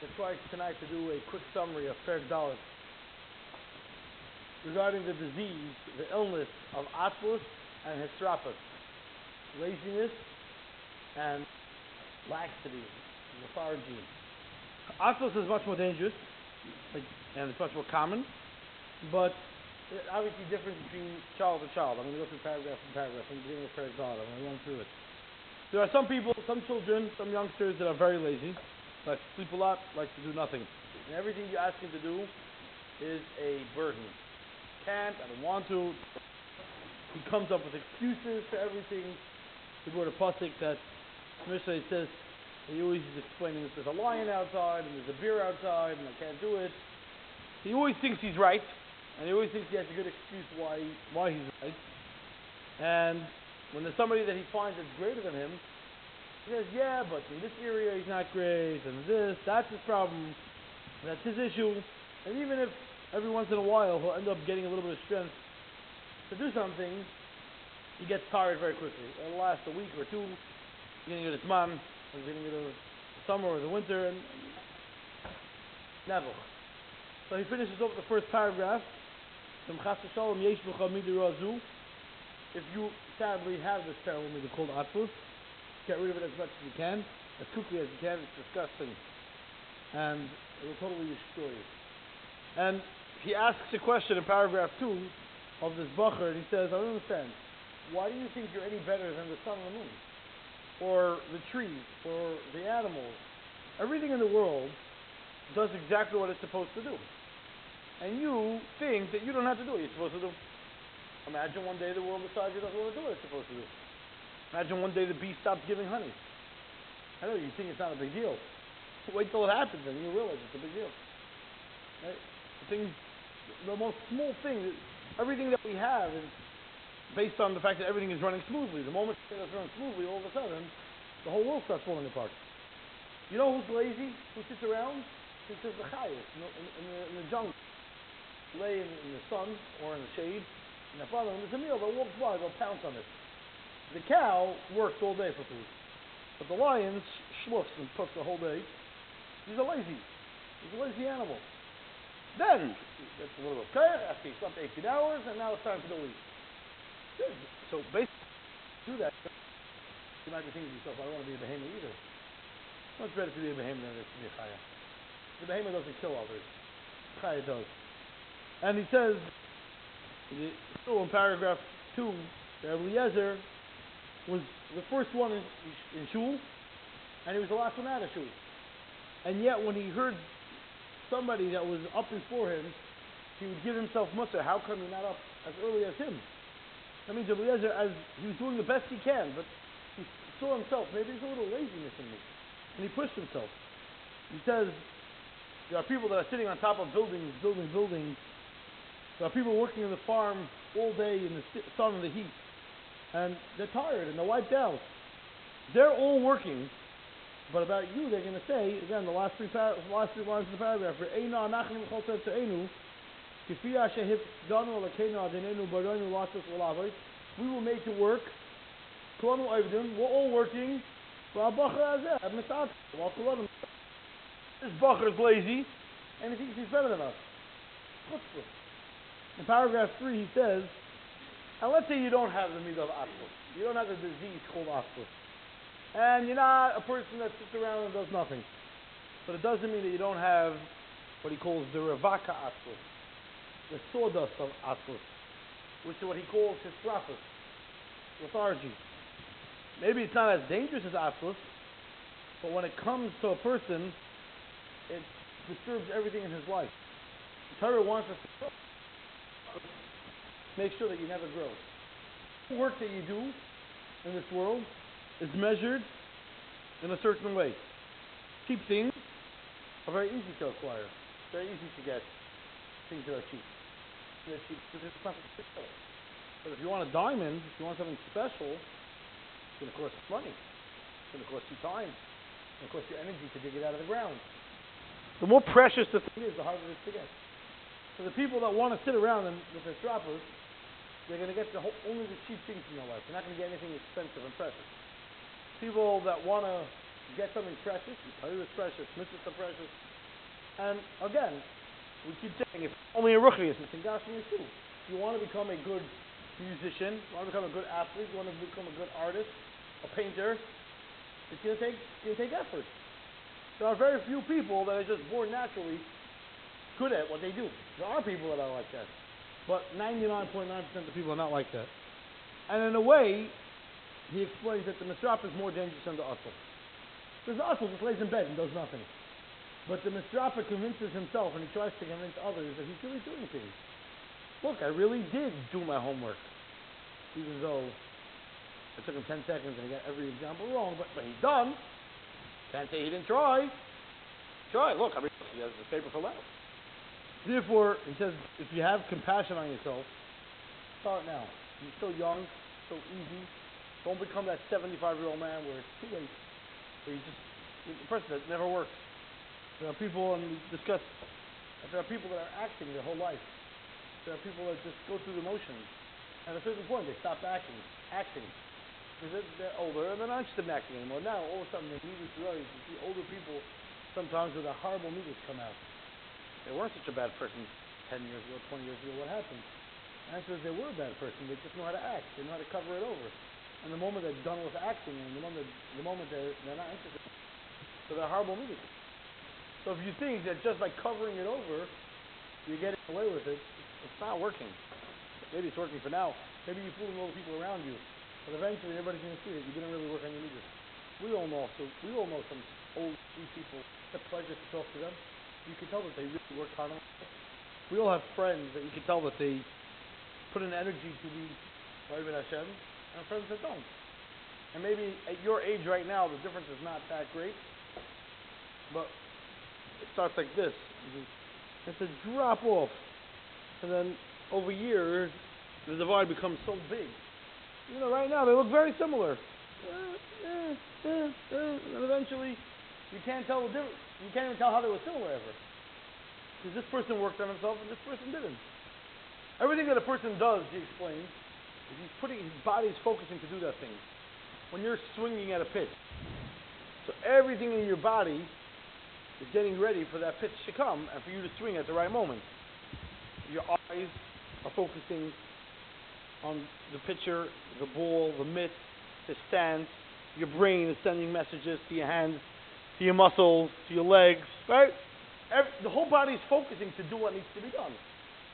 to try tonight to do a quick summary of Perek Daled regarding the disease, the illness of atzlus and hisrafas, laziness and laxity, lethargy. Atzlus is much more dangerous, and it's much more common, but obviously different between child to child. I'm going to go through paragraph and paragraph from the beginning of Perek Daled. I'm going to run through it. There are some people, some children, some youngsters that are very lazy, like to sleep a lot, like to do nothing. And everything you ask him to do is a burden. Can't, I don't want to. He comes up with excuses for everything. He wrote a pasuk that Mishlei says he always is explaining that there's a lion outside and there's a bear outside and I can't do it. He always thinks he's right, and he always thinks he has a good excuse why why he's right. And when there's somebody that he finds that's greater than him, he says, yeah, but in this area he's not great, and this, that's his problem, that's his issue. And even if every once in a while he'll end up getting a little bit of strength to do something, he gets tired very quickly. It'll last a week or two, beginning of this month, or beginning of the summer or the winter, and never. So he finishes up the first paragraph. If you sadly have this terrible midah called Atzlus, get rid of it as much as you can, as quickly as you can. It's disgusting, and it will totally destroy you. And he asks a question in paragraph two of this bacher, and he says, "I don't understand. Why do you think you're any better than the sun and the moon, or the trees, or the animals? Everything in the world does exactly what it's supposed to do, and you think that you don't have to do what you're supposed to do." Imagine one day the world decides it doesn't want to do what it's supposed to do. Imagine one day the bee stops giving honey. I know you think it's not a big deal. Wait till it happens and you realize it's a big deal. Right? The thing, the most small thing, everything that we have is based on the fact that everything is running smoothly. The moment it's running smoothly, all of a sudden, the whole world starts falling apart. You know who's lazy? Who sits around? Who sits the chayas in, the- in, in, the, in the jungle, lay in, in the sun or in the shade. And their father, when there's a meal, they'll walk by, they'll pounce on it. The cow works all day for food. But the lion schluffs and puffs the whole day. He's a lazy. He's a lazy animal. Then, he gets a little okay after he slept 18 hours, and now it's time for the. Good. So basically, do that. You might be thinking to yourself, I don't want to be a behemoth either. Much better to be a behemoth than to be a chaya. The behemoth doesn't kill others. Chaya does. And he says, the- still in paragraph 2, that Eliezer was the first one in, in shul, and he was the last one out of shul. And yet, when he heard somebody that was up before him, he would give himself mutter. How come you're not up as early as him? That means Eliezer, as he was doing the best he can, but he saw himself, maybe there's a little laziness in me. And he pushed himself. He says, there are people that are sitting on top of buildings, building buildings. There are people working in the farm all day in the sun and the heat. And they're tired and they're wiped out. They're all working, but about you, they're going to say, again, the last three, par- last three lines of the paragraph, "Re'einu anachnu v'chol tzedkeinu, kifi asher hifdanu alekeinu adinenu baroinu latzos v'lavos." We were made to work. Kulanu oivdim, we're all working. V'abacher hazeh, admitat, kulanu. This bacher is lazy, and he thinks he's better than us. Chutzpah. In paragraph 3, he says, and let's say you don't have the midah of asphalt. You don't have the disease called asphalt. And you're not a person that sits around and does nothing. But it doesn't mean that you don't have what he calls the revaka asphalt, the sawdust of asphalt, which is what he calls his prophet, lethargy. Maybe it's not as dangerous as asphalt, but when it comes to a person, it disturbs everything in his life. The Torah wants us to. Make sure that you never grow. The work that you do in this world is measured in a certain way. Cheap things are very easy to acquire, very easy to get. Things that are cheap. They're cheap because it's not special. But if you want a diamond, if you want something special, it's going to cost money. It's going to cost you time. It's going to cost you energy to dig it out of the ground. The more precious the thing is, the harder it is to get. So the people that want to sit around and with their strappers, they're going to get the whole, only the cheap things in their life. They're not going to get anything expensive and precious. People that want to get something precious, Torah is precious, mitzvahs are precious. And again, we keep saying, if only a ruchnius, it's in Gashmi too. If you want to become a good musician, you want to become a good athlete, you want to become a good artist, a painter, it's going to take, it's going to take effort. There are very few people that are just born naturally good at what they do. There are people that are like that. But 99.9% of the people are not like that. And in a way, he explains that the Misrap is more dangerous than the Atul. Because the Atul just lays in bed and does nothing. But the Misrapa convinces himself and he tries to convince others that he's really doing things. Look, I really did do my homework. Even though it took him 10 seconds and he got every example wrong, but, but he's done. Can't say he didn't try. Try. Look, I mean, he has the paper for out. Therefore, he says, if you have compassion on yourself, start now. You're still young, still easy. Don't become that 75 year old man where it's too late. Where you just, first, that never works. There are people, and we discussed, there are people that are acting their whole life. There are people that just go through the motions. At a certain point, they stop acting. Acting. Because they're, older and they're not interested in acting anymore. Now, all of a sudden, they need to realize you see older people sometimes with a horrible meters come out. They weren't such a bad person 10 years ago, 20 years ago. What happened? The answer is they were a bad person. They just know how to act. They know how to cover it over. And the moment they're done with acting, and the moment the moment they're, they're not interested, so they're horrible meters. So if you think that just by covering it over, you're getting away with it, it's not working. Maybe it's working for now. Maybe you're fooling all the people around you. But eventually everybody's going to see that you didn't really work on your meters. We all know, so we all know some old people. It's a pleasure to talk to them. You can tell that they really work hard on it. We all have friends that you can tell that they put an energy to be right Hashem, and friends that don't. And maybe at your age right now, the difference is not that great, but it starts like this. It's a drop off. And then over years, the divide becomes so big. You know, right now they look very similar. Uh, uh, uh, and eventually, you can't tell the difference. You can't even tell how they were similar ever. Because this person worked on himself and this person didn't. Everything that a person does, he explains, is he's putting his body is focusing to do that thing. When you're swinging at a pitch, so everything in your body is getting ready for that pitch to come and for you to swing at the right moment. Your eyes are focusing on the pitcher, the ball, the mitt, the stance. Your brain is sending messages to your hands, to your muscles, to your legs, right? Every, the whole body is focusing to do what needs to be done,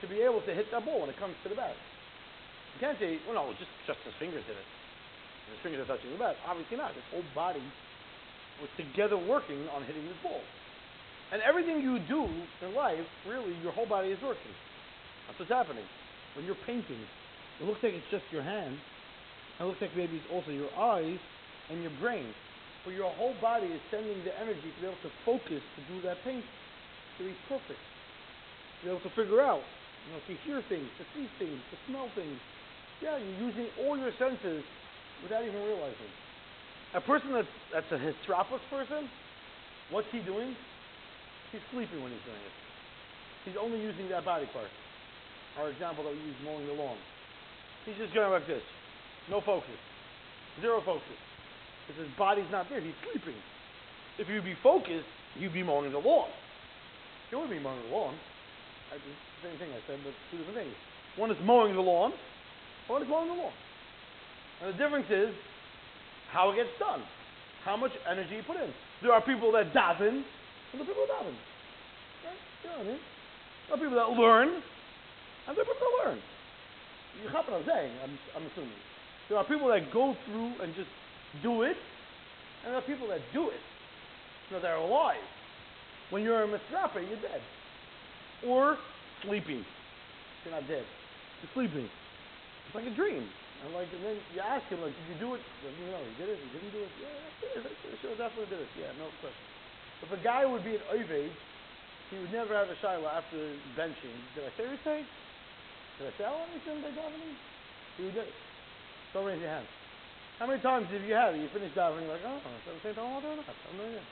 to be able to hit that ball when it comes to the bat. You can't say, well, no, just, just his fingers did it. His fingers are touching the bat. Obviously not. His whole body was together working on hitting this ball. And everything you do in life, really, your whole body is working. That's what's happening. When you're painting, it looks like it's just your hand. It looks like maybe it's also your eyes and your brain. But your whole body is sending the energy to be able to focus to do that paint, to be perfect. To be able to figure out, you know, to hear things, to see things, to smell things. Yeah, you're using all your senses without even realizing. A person that's, that's a hysteropolis person, what's he doing? He's sleeping when he's doing it. He's only using that body part. Our example that we use mowing the lawn. He's just going like this. No focus. Zero focus. Because his body's not there. He's sleeping. If you'd be focused, you'd be mowing the lawn. You wouldn't be mowing the lawn. I did the same thing I said, but two different things. One is mowing the lawn, one is mowing the lawn. And the difference is how it gets done. How much energy you put in. There are people that daven, and the people that daven. Right? You know what I mean? There are people that learn, and there are people that learn. You happen to say, I'm, I'm assuming. There are people that go through and just do it, and there are people that do it. You know, they're alive. When you're a misrapa, you're dead. Or sleeping. You're not dead. You're sleeping. It's like a dream. And like, and then you ask him, like, did you do it? You know, he did it. He didn't do it. Yeah, I. Sure, definitely did it. Yeah, no question. If a guy would be an Oived, he would never have a shiloh after benching. Did I say everything? Did I tell anything by davening? He would do it. Don't raise your hand. How many times have you had it? You finish davening, like, oh, said the same time day or not? I'm not here.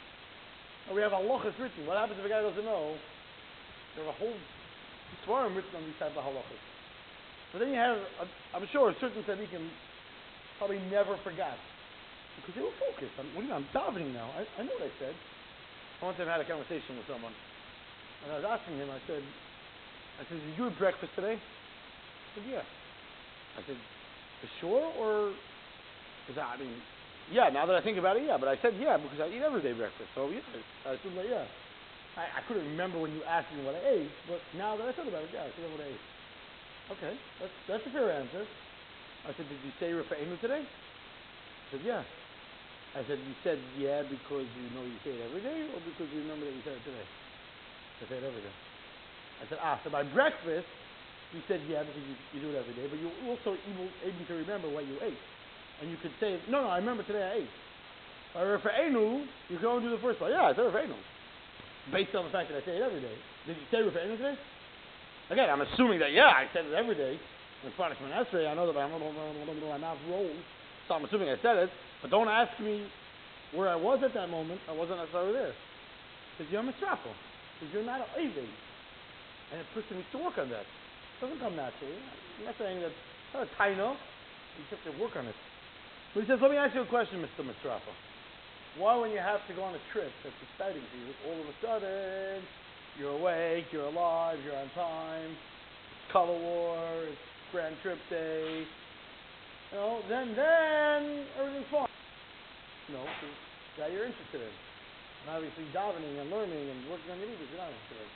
We have halachas written. What happens if a guy doesn't know? There are a whole swarm written on these type of halachas. But then you have, a, I'm sure, a certain tzaddikim probably never forgot. Because they were focused. I'm, what do you mean? I'm davening now. I, I know what I said. One time I had a conversation with someone, and I was asking him. I said, I said, did you have breakfast today? He said, yeah. I said, for sure, or that? I mean, yeah. Now that I think about it, yeah. But I said, yeah, because I eat every day breakfast. So yeah, I said, like, yeah. I, I couldn't remember when you asked me what I ate, but now that I thought about it, yeah, I forget what I ate. Okay, that's that's a fair answer. I said, did you say Rafa'inu today? I said, yeah. I said, you said yeah because you know you say it every day, or because you remember that you said it today? I say it every day. I said, ah, so by breakfast, you said yeah because you, you do it every day, but you're also able, able to remember what you ate. And you could say, no, no, I remember today I ate. By Rafa'inu, you can only do the first part. Yeah, I said Rafa'inu. Based on the fact that I say it every day. Did you say Rafa'inu today? Again, I'm assuming that, yeah, I said it every day. In punishment essay, I know that I'm my mouth rolls, so I'm assuming I said it. But don't ask me where I was at that moment. I wasn't necessarily there. Because you're a mitzrafel. Because you're not an. And a person needs to work on that. It doesn't come naturally. I'm not saying that it's not a taino. You have to work on it. He says, let me ask you a question, Mr. Mitzrafa. Why, when you have to go on a trip that's exciting to you, all of a sudden you're awake, you're alive, you're on time, it's color war, it's grand trip day, you know, then then everything's fine. You know, that you're interested in. And obviously davening and learning and working on your needs you're not interested in.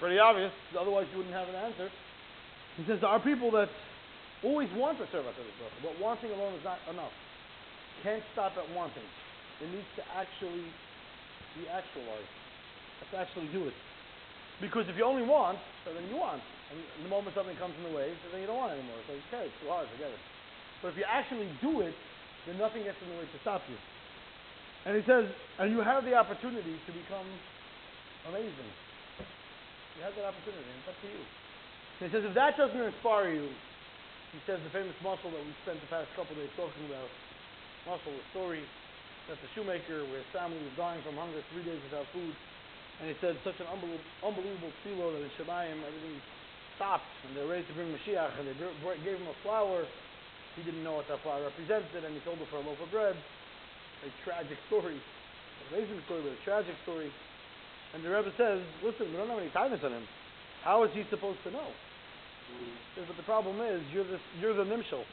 Pretty obvious, otherwise you wouldn't have an answer. He says there are people that always want to serve HaKadosh Baruch but wanting alone is not enough. Can't stop at wanting. It needs to actually be actualized. To actually do it. Because if you only want, so then you want. And the moment something comes in the way, so then you don't want it anymore. It's like, okay, it's too hard, forget it. But if you actually do it, then nothing gets in the way to stop you. And he says, and you have the opportunity to become amazing. You have that opportunity, and it's up to you. And he says, if that doesn't inspire you, he says the famous mashal that we spent the past couple days talking about, mashal, the story that the shoemaker, where his family was dying from hunger, three days without food, and he said such an unbelievable, unbelievable tefillah that in Shemayim everything stopped, and they're ready to bring Mashiach, and they gave him a flower, he didn't know what that flower represented, and he told her for a loaf of bread. A tragic story. An amazing story, but a tragic story. And the Rebbe says, listen, we don't have any kindness on him. How is he supposed to know? Says, but the problem is, you're, this, you're the nimshal.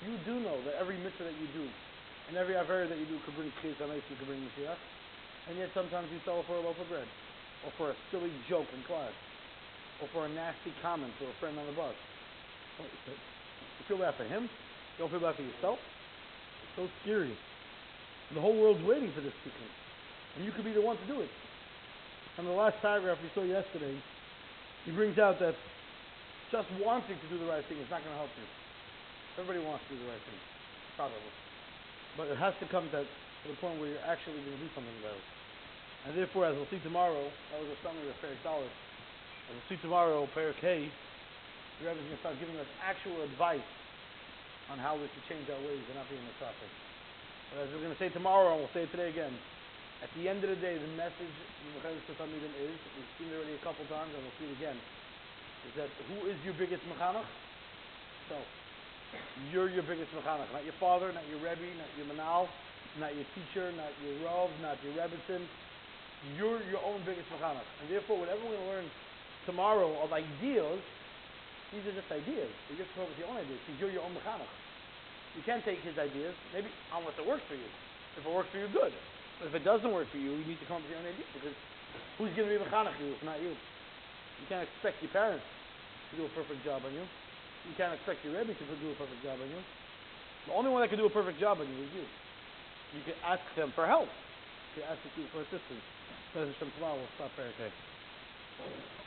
You do know that every mitzvah that you do, and every aver that you do could bring kids on you could bring Mashiach. And yet sometimes you it for a loaf of bread, or for a silly joke in class, or for a nasty comment to a friend on the bus. Oh, you feel bad for him? You don't feel bad for yourself? It's so scary. The whole world's waiting for this tikkun. And you could be the one to do it. And the last paragraph we saw yesterday, he brings out that just wanting to do the right thing is not going to help you. Everybody wants to do the right thing. Probably. But it has to come to, to the point where you're actually going to do something about it. And therefore, as we'll see tomorrow, that was a summary of Perik Dalit. As we'll see tomorrow, Perik Hay, the Rebbe is going to start giving us actual advice on how we should change our ways and not be in the traffic. But as we're going to say tomorrow, and we'll say it today again, at the end of the day, the message of Talmidim is, we've seen it already a couple times, and we'll see it again, is that who is your biggest mechanach? Self. You're your biggest mechanach, not your father, not your rebbe, not your manal, not your teacher, not your rav, not your rebbetzin. You're your own biggest mechanach. And therefore, whatever to learn tomorrow of ideas, these are just ideas. You get to come up with your own ideas because you're your own mechanech. You can't take his ideas, maybe unless it works for you. If it works for you, good. But if it doesn't work for you, you need to come up with your own ideas because who's going to be mechanech you if not you? You can't expect your parents to do a perfect job on you. You can't expect your Rebbe to do a perfect job on you. The only one that can do a perfect job on you is you. You can ask them for help. You can ask them for assistance. President tomorrow will stop there. Okay.